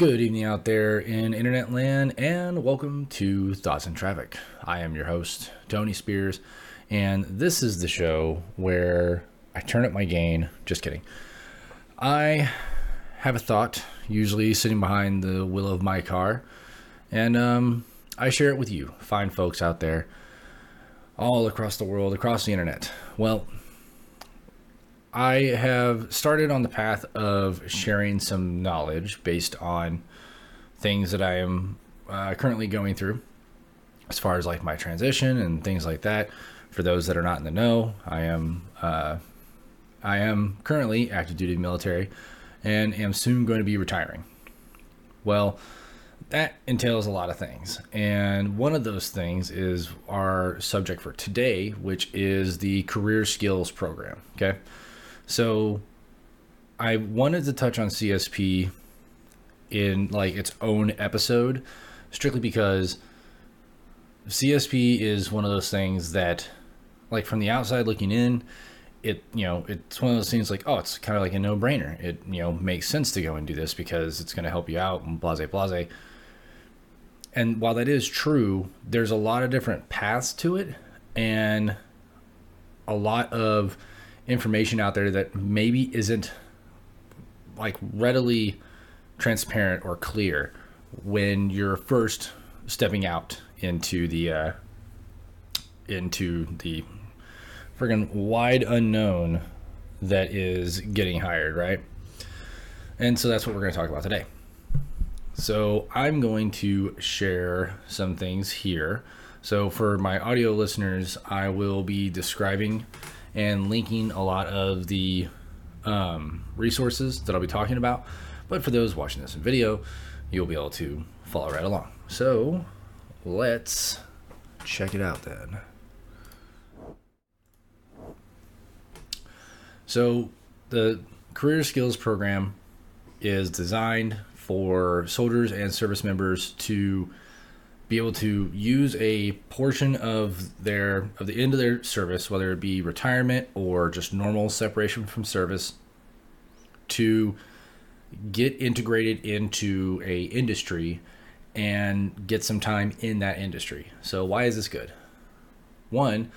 Good evening out there in internet land, and welcome to Thoughts in Traffic. I am your host, Tony Spears, and this is the show where I turn up my gain. Just kidding. I have a thought, usually sitting behind the wheel of my car, and um, I share it with you, fine folks out there, all across the world, across the internet. Well, I have started on the path of sharing some knowledge based on things that I am uh, currently going through, as far as like my transition and things like that. For those that are not in the know, I am uh, I am currently active duty military, and am soon going to be retiring. Well, that entails a lot of things, and one of those things is our subject for today, which is the career skills program. Okay. So I wanted to touch on CSP in like its own episode strictly because CSP is one of those things that like from the outside looking in it you know it's one of those things like oh it's kind of like a no-brainer. It you know makes sense to go and do this because it's going to help you out and blase blase. And while that is true there's a lot of different paths to it and a lot of information out there that maybe isn't like readily transparent or clear when you're first stepping out into the uh, into the friggin' wide unknown that is getting hired, right? And so that's what we're going to talk about today. So I'm going to share some things here. So for my audio listeners, I will be describing and linking a lot of the um, resources that I'll be talking about. But for those watching this in video, you'll be able to follow right along. So let's check it out then. So the Career Skills Program is designed for soldiers and service members to be able to use a portion of their of the end of their service, whether it be retirement or just normal separation from service, to get integrated into a industry and get some time in that industry. So why is this good? One,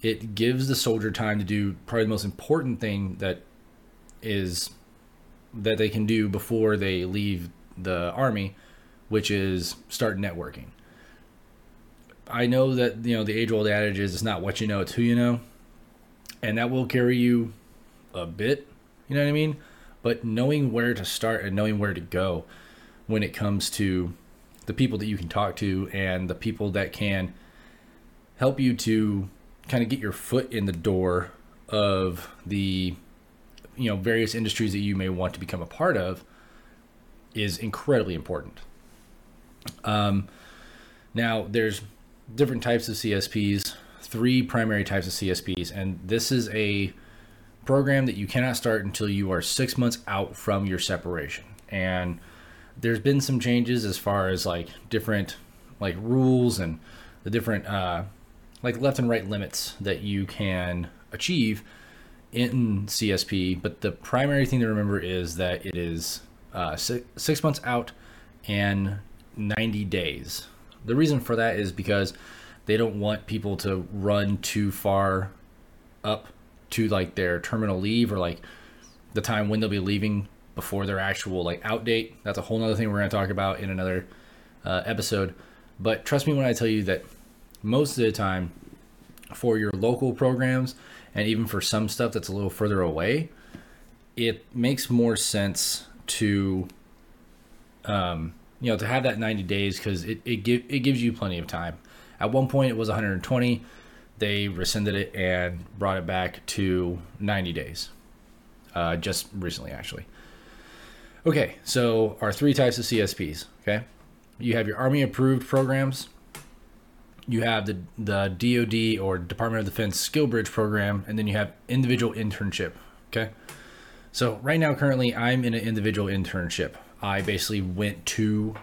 it gives the soldier time to do probably the most important thing that is that they can do before they leave the army, which is start networking. I know that you know the age old adage is it's not what you know, it's who you know. And that will carry you a bit, you know what I mean? But knowing where to start and knowing where to go when it comes to the people that you can talk to and the people that can help you to kind of get your foot in the door of the you know various industries that you may want to become a part of is incredibly important. Um, now there's different types of CSPs, three primary types of CSPs, and this is a program that you cannot start until you are six months out from your separation. And there's been some changes as far as like different like rules and the different uh, like left and right limits that you can achieve in CSP. But the primary thing to remember is that it is uh, six, six months out and 90 days. The reason for that is because they don't want people to run too far up to like their terminal leave or like the time when they'll be leaving before their actual like out date. That's a whole nother thing we're going to talk about in another uh, episode. But trust me when I tell you that most of the time for your local programs and even for some stuff that's a little further away, it makes more sense to um, you know to have that 90 days because it, it, give, it gives you plenty of time. At one point it was 120 they rescinded it and brought it back to 90 days. Uh, just recently actually. Okay so our three types of csps okay? You have your army approved programs. You have the, the dod or department of defense skill bridge program and then you have individual internship okay? So right now currently i'm in an individual internship I basically went to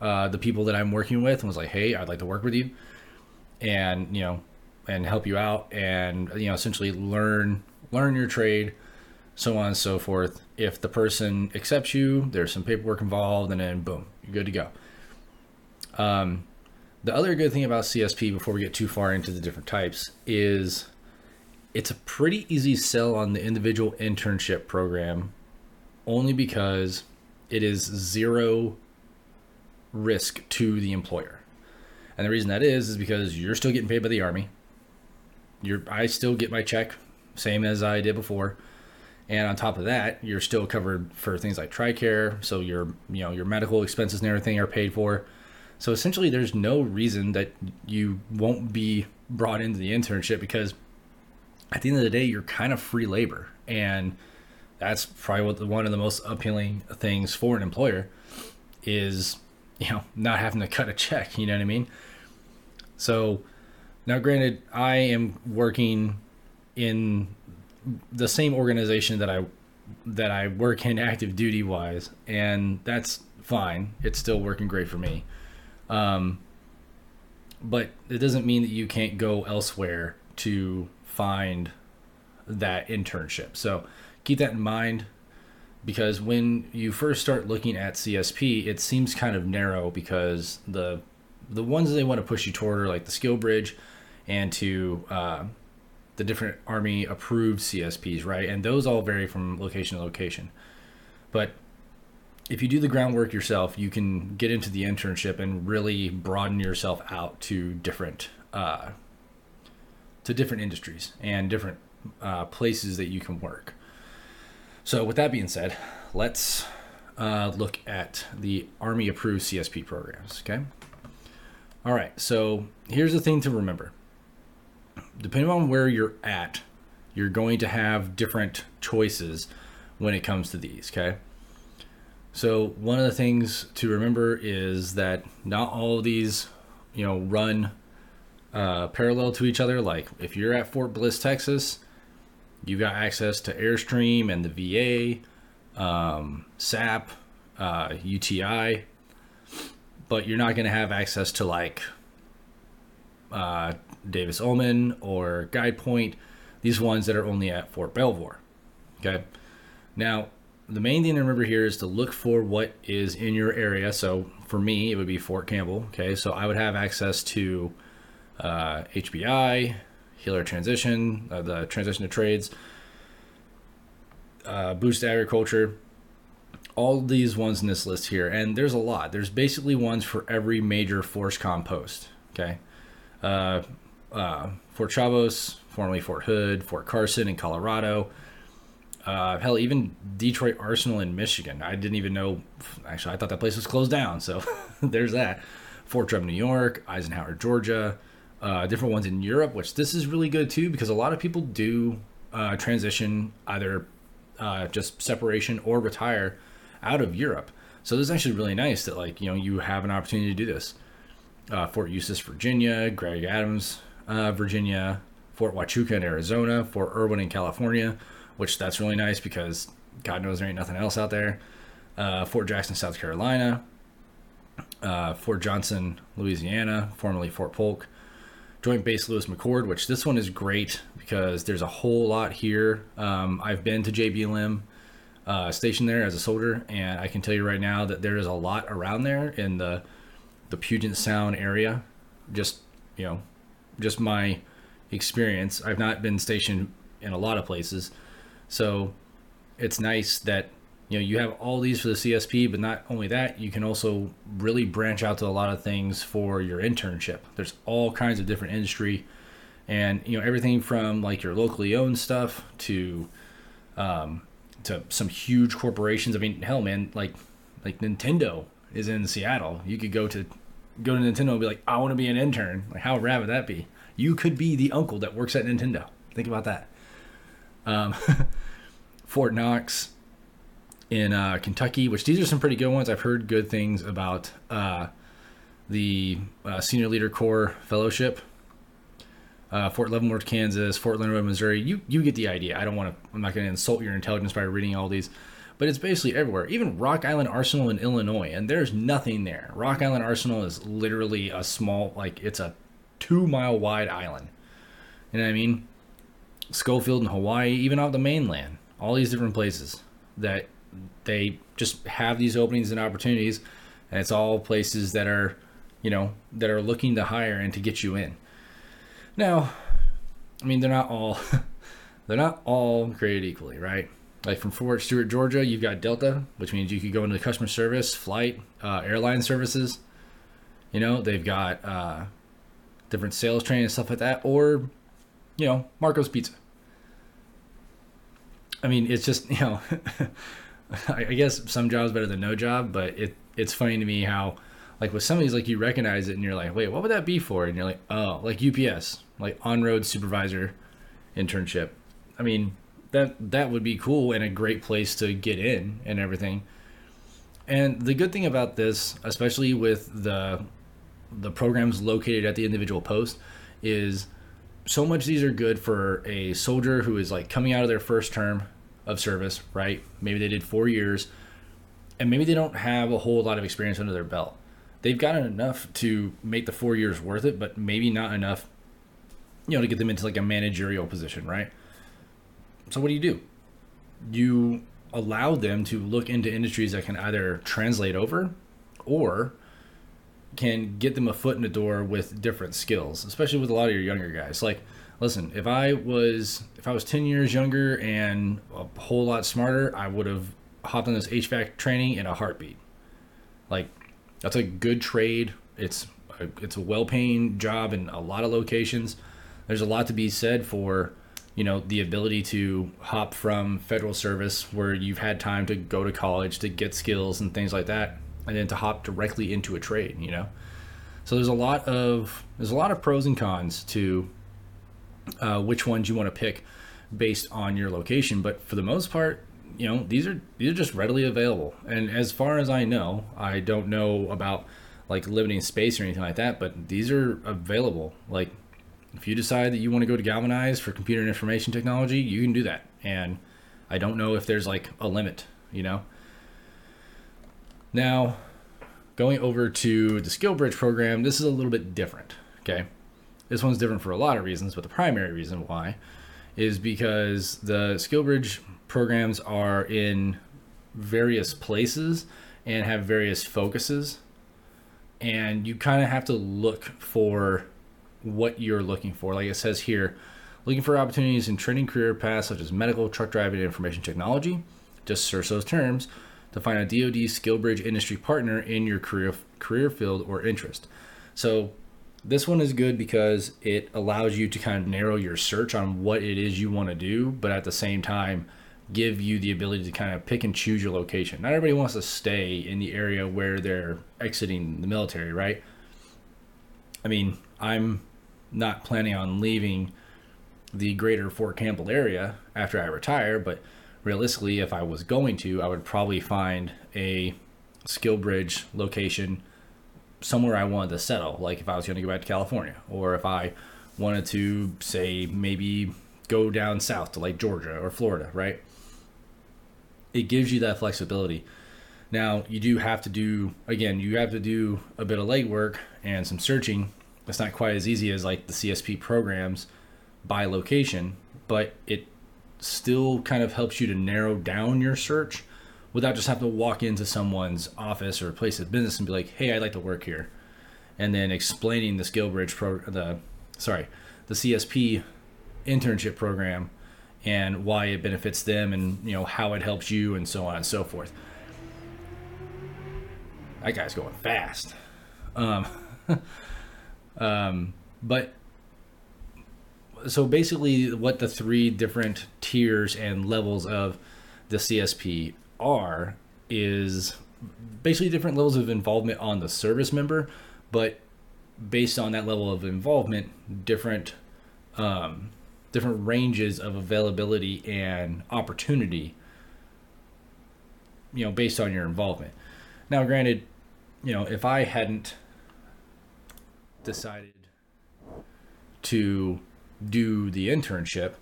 uh, the people that I'm working with and was like, "Hey, I'd like to work with you, and you know, and help you out, and you know, essentially learn learn your trade, so on and so forth." if the person accepts you, there's some paperwork involved, and then boom, you're good to go. Um, the other good thing about CSP, before we get too far into the different types, is it's a pretty easy sell on the individual internship program only because it is zero risk to the employer. And the reason that is is because you're still getting paid by the army. You're I still get my check same as I did before. And on top of that, you're still covered for things like TRICARE, so your you know your medical expenses and everything are paid for. So essentially, there's no reason that you won't be brought into the internship because at the end of the day, you're kind of free labor, and that's probably what the, one of the most appealing things for an employer is you know not having to cut a check. You know what I mean? So now, granted, I am working in the same organization that I that I work in active duty wise, and that's fine. It's still working great for me. Um, but it doesn't mean that you can't go elsewhere to find that internship. So keep that in mind because when you first start looking at CSP, it seems kind of narrow because the the ones they want to push you toward are like the skill bridge and to uh, the different army approved CSPs, right? And those all vary from location to location. But if you do the groundwork yourself, you can get into the internship and really broaden yourself out to different uh, to different industries and different uh, places that you can work. So, with that being said, let's uh, look at the Army approved CSP programs. Okay. All right. So, here's the thing to remember depending on where you're at, you're going to have different choices when it comes to these. Okay. So, one of the things to remember is that not all of these, you know, run uh, parallel to each other. Like, if you're at Fort Bliss, Texas, you got access to Airstream and the VA, um, SAP, uh, UTI, but you're not going to have access to like uh, Davis Ullman or Guide Point, these ones that are only at Fort Belvoir. Okay. Now, the main thing to remember here is to look for what is in your area. So for me, it would be Fort Campbell. Okay. So I would have access to uh, HBI, healer transition, uh, the transition to trades, uh, boost agriculture, all these ones in this list here, and there's a lot. There's basically ones for every major FORSCOM post. Okay, uh, uh, Fort Cavazos, formerly Fort Hood, Fort Carson in Colorado. Uh, hell, even Detroit Arsenal in Michigan. I didn't even know. Actually, I thought that place was closed down. So there's that. Fort Drum, New York, Eisenhower, Georgia, uh, different ones in Europe, which this is really good too because a lot of people do uh, transition either uh, just separation or retire out of Europe. So this is actually really nice that like you know you have an opportunity to do this. Uh, Fort Eustis, Virginia, Gregg-Adams, uh, Virginia, Fort Huachuca in Arizona, Fort Irwin in California, which that's really nice because God knows there ain't nothing else out there. Uh, Fort Jackson, South Carolina, Fort Johnson, Louisiana, formerly Fort Polk, Joint Base Lewis McChord, which this one is great because there's a whole lot here. Um, I've been to JBLM uh, station there as a soldier, and I can tell you right now that there is a lot around there in the the Puget Sound area. Just you know, just my experience. I've not been stationed in a lot of places, so it's nice that you know you have all these for the CSP, but not only that, you can also really branch out to a lot of things for your internship. There's all kinds of different industry, and you know everything from like your locally owned stuff to um, to some huge corporations. I mean, hell, man, like like Nintendo is in Seattle. You could go to go to Nintendo and be like, I want to be an intern. Like, how rad would that be? You could be the uncle that works at Nintendo. Think about that. Um, Fort Knox, in uh, Kentucky, which these are some pretty good ones. I've heard good things about uh, the uh, Senior Leader Corps Fellowship. Uh, Fort Leavenworth, Kansas, Fort Leonard Wood, Missouri. You you get the idea. I don't want to. I'm not going to insult your intelligence by reading all these, but it's basically everywhere. Even Rock Island Arsenal in Illinois, and there's nothing there. Rock Island Arsenal is literally a small, like it's a two mile wide island. You know what I mean? Schofield in Hawaii, even off the mainland, all these different places. that they just have these openings and opportunities, and it's all places that are, you know, that are looking to hire and to get you in. Now, I mean, they're not all they're not all created equally, right? Like from Fort Stewart, Georgia, you've got Delta, which means you could go into customer service, flight, uh, airline services. You know, they've got uh, different sales training and stuff like that, or you know, Marco's Pizza. I mean, it's just you know, I guess some jobs better than no job, but it it's funny to me how like with some of these like you recognize it and you're like, wait, what would that be for? And you're like, oh, like UPS, like on road supervisor internship. I mean, that that would be cool and a great place to get in and everything. And the good thing about this, especially with the the programs located at the individual post, is so much these are good for a soldier who is like coming out of their first term of service, right? Maybe they did four years, and maybe they don't have a whole lot of experience under their belt. They've gotten enough to make the four years worth it, but maybe not enough, you know, to get them into like a managerial position, right? So what do you do? You allow them to look into industries that can either translate over or can get them a foot in the door with different skills, especially with a lot of your younger guys. Like, listen, if I was if I was 10 years younger and a whole lot smarter, I would have hopped on this HVAC training in a heartbeat. Like, that's a good trade. It's a, it's a well-paying job in a lot of locations. There's a lot to be said for you know the ability to hop from federal service where you've had time to go to college to get skills and things like that and then to hop directly into a trade you know so there's a lot of there's a lot of pros and cons to uh, which ones you want to pick based on your location but for the most part you know these are these are just readily available and as far as i know i don't know about like limiting space or anything like that but these are available like if you decide that you want to go to Galvanize for computer and information technology, you can do that. And I don't know if there's like a limit, you know? Now, going over to the SkillBridge program, this is a little bit different, okay? This one's different for a lot of reasons, but the primary reason why is because the SkillBridge programs are in various places and have various focuses. And you kind of have to look for what you're looking for. Like it says here, looking for opportunities in training career paths such as medical, truck driving, and information technology. Just search those terms to find a DoD SkillBridge industry partner in your career career field or interest. So this one is good because it allows you to kind of narrow your search on what it is you want to do, but at the same time give you the ability to kind of pick and choose your location. Not everybody wants to stay in the area where they're exiting the military, right? I mean, I'm not planning on leaving the greater Fort Campbell area after I retire, but realistically, if I was going to, I would probably find a SkillBridge location somewhere I wanted to settle. Like if I was going to go back to California, or if I wanted to, say, maybe go down south to like Georgia or Florida, right? It gives you that flexibility. Now, you do have to do, again, you have to do a bit of legwork and some searching it's not quite as easy as like the CSP programs by location, but it still kind of helps you to narrow down your search without just having to walk into someone's office or place of business and be like, "Hey, I'd like to work here," and then explaining the SkillBridge pro the sorry the CSP internship program and why it benefits them and you know how it helps you and so on and so forth. That guy's going fast. Um, Um, but so basically, what the three different tiers and levels of the CSP are is basically different levels of involvement on the service member, but based on that level of involvement, different um, different ranges of availability and opportunity. You know, based on your involvement. Now, granted, you know, if I hadn't decided to do the internship,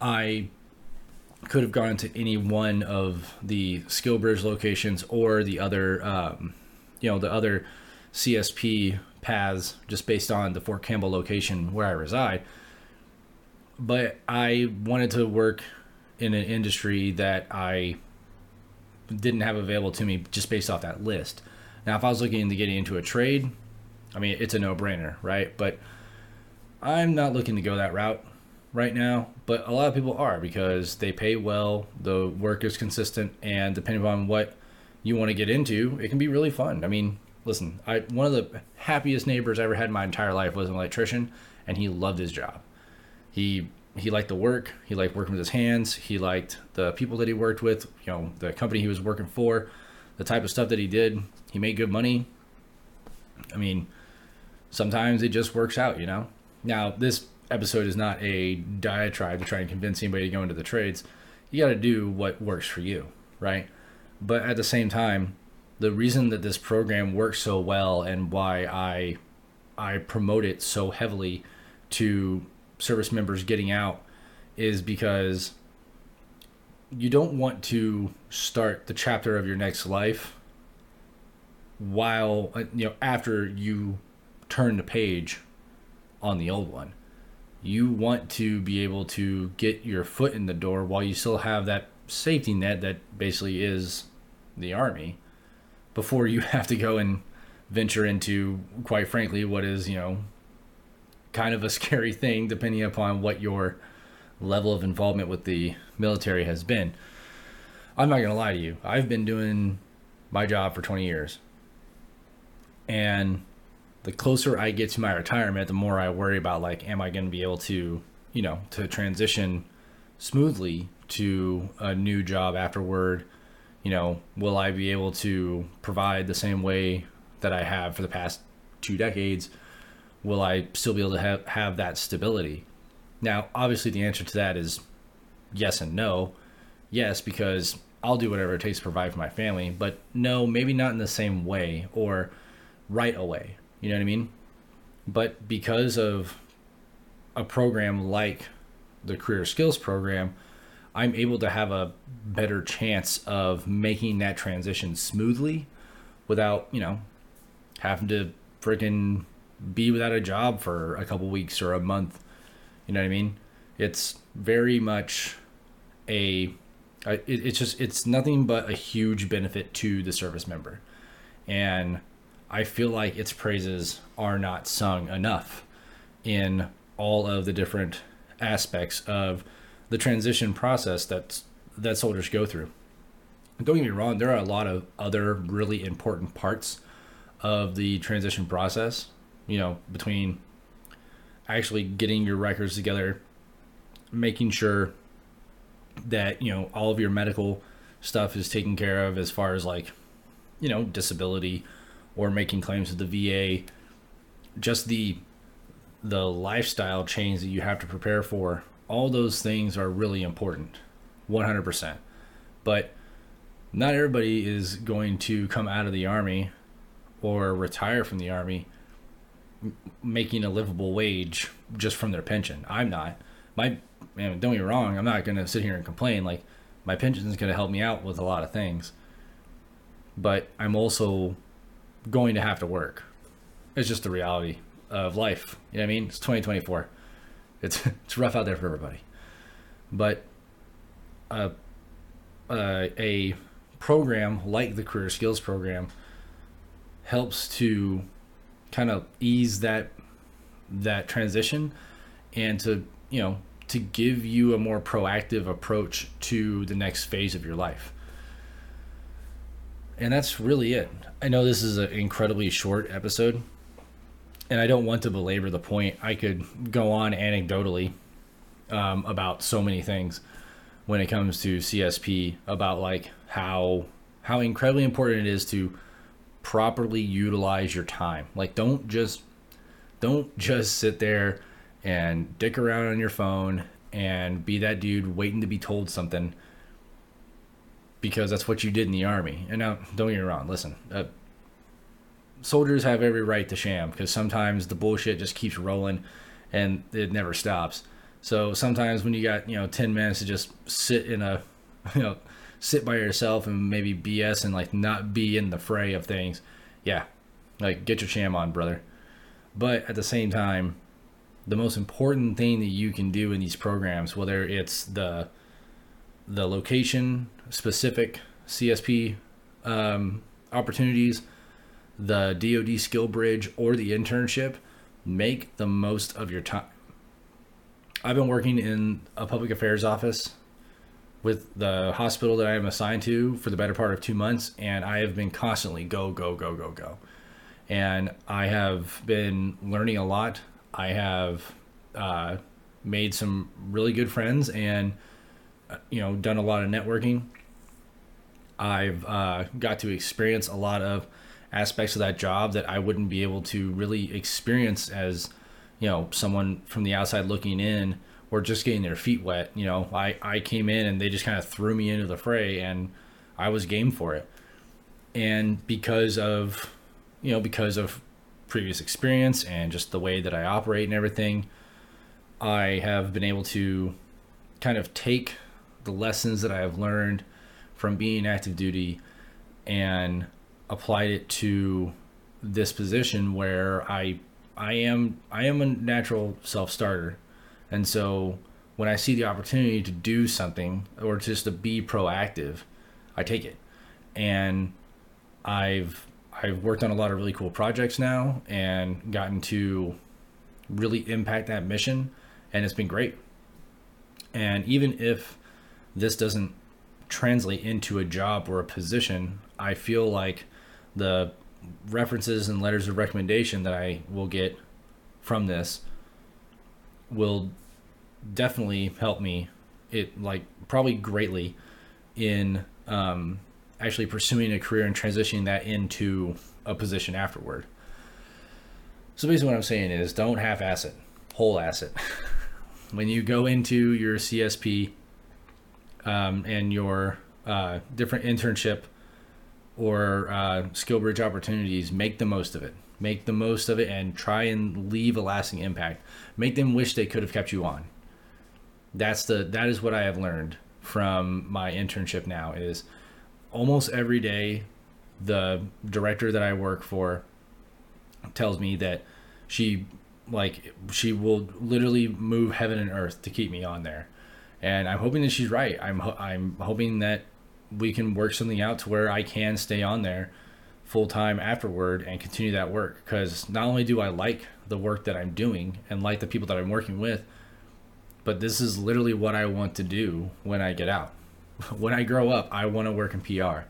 I could have gone to any one of the SkillBridge locations or the other, um, you know, the other CSP paths just based on the Fort Campbell location where I reside. But I wanted to work in an industry that I didn't have available to me just based off that list. Now, if I was looking to get into a trade, I mean, it's a no brainer, right? But I'm not looking to go that route right now, but a lot of people are because they pay well, the work is consistent, and depending on what you want to get into, it can be really fun. I mean, listen, I one of the happiest neighbors I ever had in my entire life was an electrician, and he loved his job. He he liked the work. He liked working with his hands. He liked the people that he worked with. You know, the company he was working for, the type of stuff that he did. He made good money. I mean, sometimes it just works out, you know. Now this episode is not a diatribe to try and convince anybody to go into the trades. You got to do what works for you, right? But at the same time, the reason that this program works so well and why I I promote it so heavily to service members getting out is because you don't want to start the chapter of your next life while uh, you know after you turn the page on the old one you want to be able to get your foot in the door while you still have that safety net that basically is the army before you have to go and venture into quite frankly what is you know kind of a scary thing depending upon what your level of involvement with the military has been. I'm not going to lie to you. I've been doing my job for 20 years. And the closer I get to my retirement, the more I worry about like, am I going to be able to, you know, to transition smoothly to a new job afterward? You know, will I be able to provide the same way that I have for the past two decades? Will I still be able to have, have that stability? Now, obviously, the answer to that is yes and no. Yes, because I'll do whatever it takes to provide for my family, but no, maybe not in the same way or right away you know what I mean? But because of a program like the Career Skills Program, I'm able to have a better chance of making that transition smoothly without, you know, having to freaking be without a job for a couple weeks or a month. You know what I mean? It's very much a it's just it's nothing but a huge benefit to the service member. And I feel like its praises are not sung enough in all of the different aspects of the transition process that that soldiers go through. Don't get me wrong, there are a lot of other really important parts of the transition process, you know, between actually getting your records together, making sure that, you know, all of your medical stuff is taken care of as far as like, you know, disability, or making claims to the VA, just the the lifestyle change that you have to prepare for, all those things are really important, 100%. But not everybody is going to come out of the army or retire from the army making a livable wage just from their pension. I'm not. My man, don't get me wrong, I'm not going to sit here and complain like my pension is going to help me out with a lot of things. But I'm also going to have to work. It's just the reality of life. You know what I mean? It's 2024. It's it's rough out there for everybody. But uh, uh, a program like the Career Skills Program helps to kind of ease that that transition and to you know to give you a more proactive approach to the next phase of your life and that's really it. I know this is an incredibly short episode, and I don't want to belabor the point. I could go on anecdotally um, about so many things when it comes to CSP about like how how incredibly important it is to properly utilize your time. Like don't just don't just sit there and dick around on your phone and be that dude waiting to be told something because that's what you did in the army. And now, don't get me wrong. Listen, uh, soldiers have every right to sham because sometimes the bullshit just keeps rolling, and it never stops. So sometimes when you got you know ten minutes to just sit in a, you know, sit by yourself and maybe BS and like not be in the fray of things, yeah, like get your sham on, brother. But at the same time, the most important thing that you can do in these programs, whether it's the the location specific CSP um, opportunities, the DoD skill bridge, or the internship, make the most of your time. I've been working in a public affairs office with the hospital that I am assigned to for the better part of two months, and I have been constantly go, go, go, go, go. And I have been learning a lot. I have uh, made some really good friends and, you know, done a lot of networking. I've uh, got to experience a lot of aspects of that job that I wouldn't be able to really experience as, you know, someone from the outside looking in or just getting their feet wet. You know, I, I came in and they just kind of threw me into the fray and I was game for it. And because of, you know, because of previous experience and just the way that I operate and everything, I have been able to kind of take the lessons that I have learned from being active duty and applied it to this position where I I am I am a natural self-starter and so when I see the opportunity to do something or just to be proactive, I take it. And I've I've worked on a lot of really cool projects now and gotten to really impact that mission and it's been great. And even if this doesn't translate into a job or a position, I feel like the references and letters of recommendation that I will get from this will definitely help me it like probably greatly in um, actually pursuing a career and transitioning that into a position afterward. So basically, what I'm saying is don't half ass it, whole ass it. when you go into your CSP um, and your uh, different internship or uh, skill bridge opportunities, make the most of it. Make the most of it and try and leave a lasting impact. Make them wish they could have kept you on that's the that is what I have learned from my internship now is almost every day the director that I work for tells me that she like she will literally move heaven and earth to keep me on there. And I'm hoping that she's right. I'm I'm hoping that we can work something out to where I can stay on there full time afterward and continue that work because not only do I like the work that I'm doing and like the people that I'm working with, but this is literally what I want to do when I get out. when I grow up, I want to work in PR.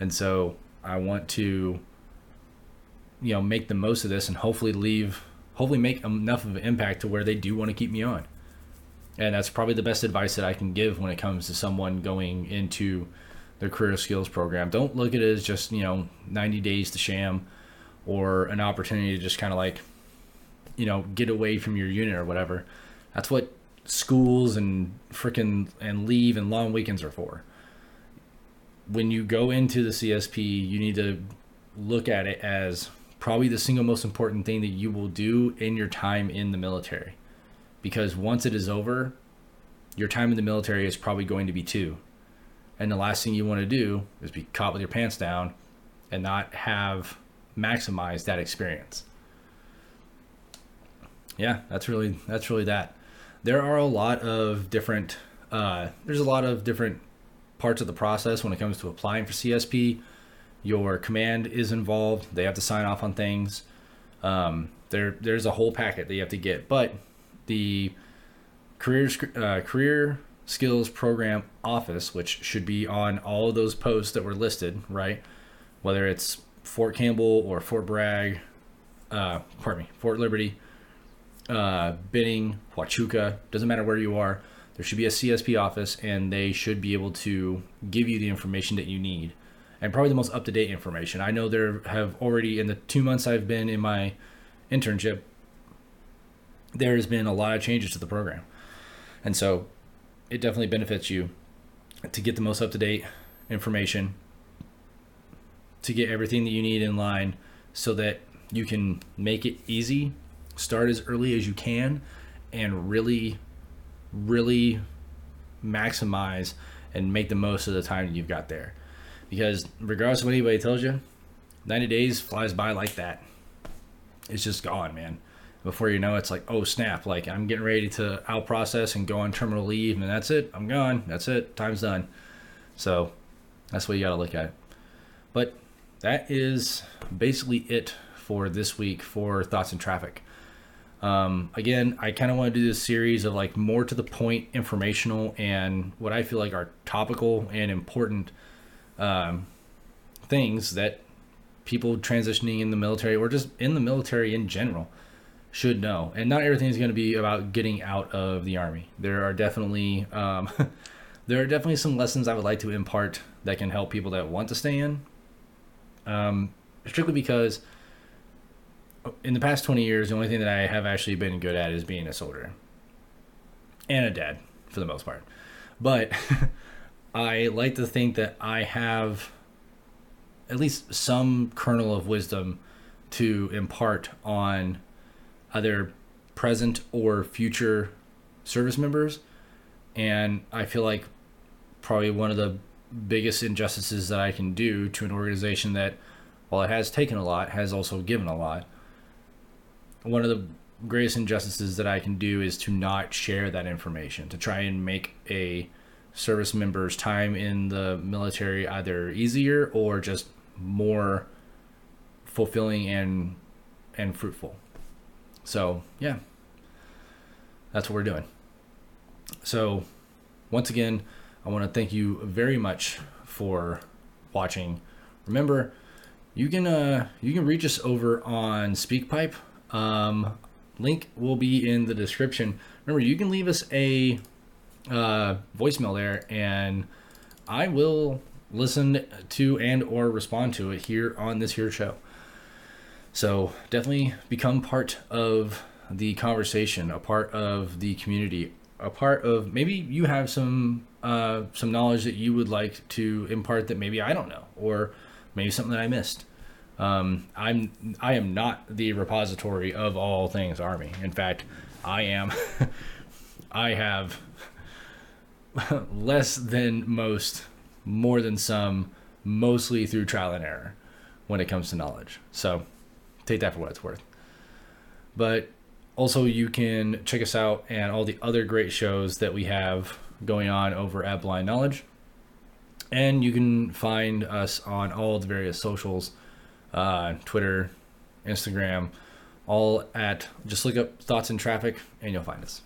And so I want to you know, make the most of this and hopefully leave hopefully make enough of an impact to where they do want to keep me on. And that's probably the best advice that I can give when it comes to someone going into their career skills program. Don't look at it as just, you know, 90 days to sham or an opportunity to just kind of like, you know, get away from your unit or whatever. That's what schools and freaking and leave and long weekends are for. When you go into the CSP, you need to look at it as probably the single most important thing that you will do in your time in the military. Because once it is over, your time in the military is probably going to be two. And the last thing you want to do is be caught with your pants down and not have maximized that experience. Yeah, that's really that's really that there are a lot of different uh, there's a lot of different parts of the process when it comes to applying for CSP. Your command is involved; they have to sign off on things. Um, there, there's a whole packet that you have to get, but the career uh, career skills program office, which should be on all of those posts that were listed, right? Whether it's Fort Campbell or Fort Bragg, uh, pardon me, Fort Liberty, uh, Huachuca, doesn't matter where you are, there should be a CSP office and they should be able to give you the information that you need and probably the most up to date information. I know there have already, in the two months I've been in my internship, there has been a lot of changes to the program. And so it definitely benefits you to get the most up to date information, to get everything that you need in line so that you can make it easy start as early as you can and really really maximize and make the most of the time you've got there. Because regardless of what anybody tells you 90 days flies by like that. It's just gone man before you know it's like oh snap like i'm getting ready to out process and go on terminal leave and that's it i'm gone that's it time's done so That's what you got to look at. But that is basically it for this week for thoughts in traffic. Um, again, I kind of want to do this series of like more to the point, informational, and what I feel like are topical and important um, things that people transitioning in the military or just in the military in general should know. And not everything is going to be about getting out of the army. There are definitely um, there are definitely some lessons I would like to impart that can help people that want to stay in. Um, strictly because in the past 20 years, the only thing that I have actually been good at is being a soldier and a dad for the most part. But I like to think that I have at least some kernel of wisdom to impart on either present or future service members. And I feel like probably one of the biggest injustices that I can do to an organization that, while it has taken a lot, has also given a lot. One of the greatest injustices that I can do is to not share that information, to try and make a service member's time in the military either easier or just more fulfilling and and fruitful. So, yeah. That's what we're doing. So, once again, I want to thank you very much for watching. Remember, you can uh, you can reach us over on SpeakPipe. Um, link will be in the description. Remember, you can leave us a uh, voicemail there, and I will listen to and or respond to it here on this here show. So definitely become part of the conversation, a part of the community, a part of maybe you have some uh, some knowledge that you would like to impart that maybe I don't know, or maybe something that I missed. Um, I'm I am not the repository of all things Army. In fact, I am. I have less than most, more than some, mostly through trial and error when it comes to knowledge. So take that for what it's worth. But also, you can check us out and all the other great shows that we have going on over at Blind Knowledge. And you can find us on all the various socials uh, Twitter, Instagram, all at just look up Thoughts in Traffic and you'll find us.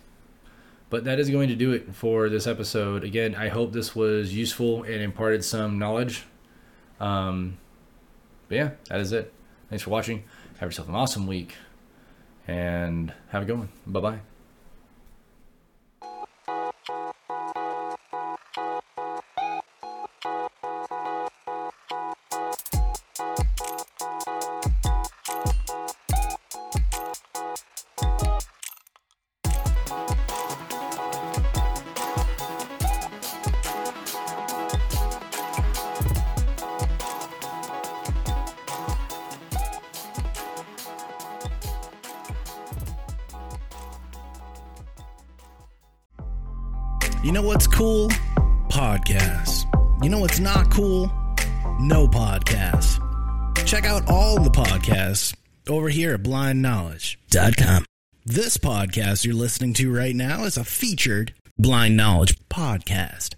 But that is going to do it for this episode. Again, I hope this was useful and imparted some knowledge. Um, but yeah, that is it. Thanks for watching. Have yourself an awesome week and have a good one. Bye bye. Podcast you're listening to right now is a featured Blind Knowledge podcast.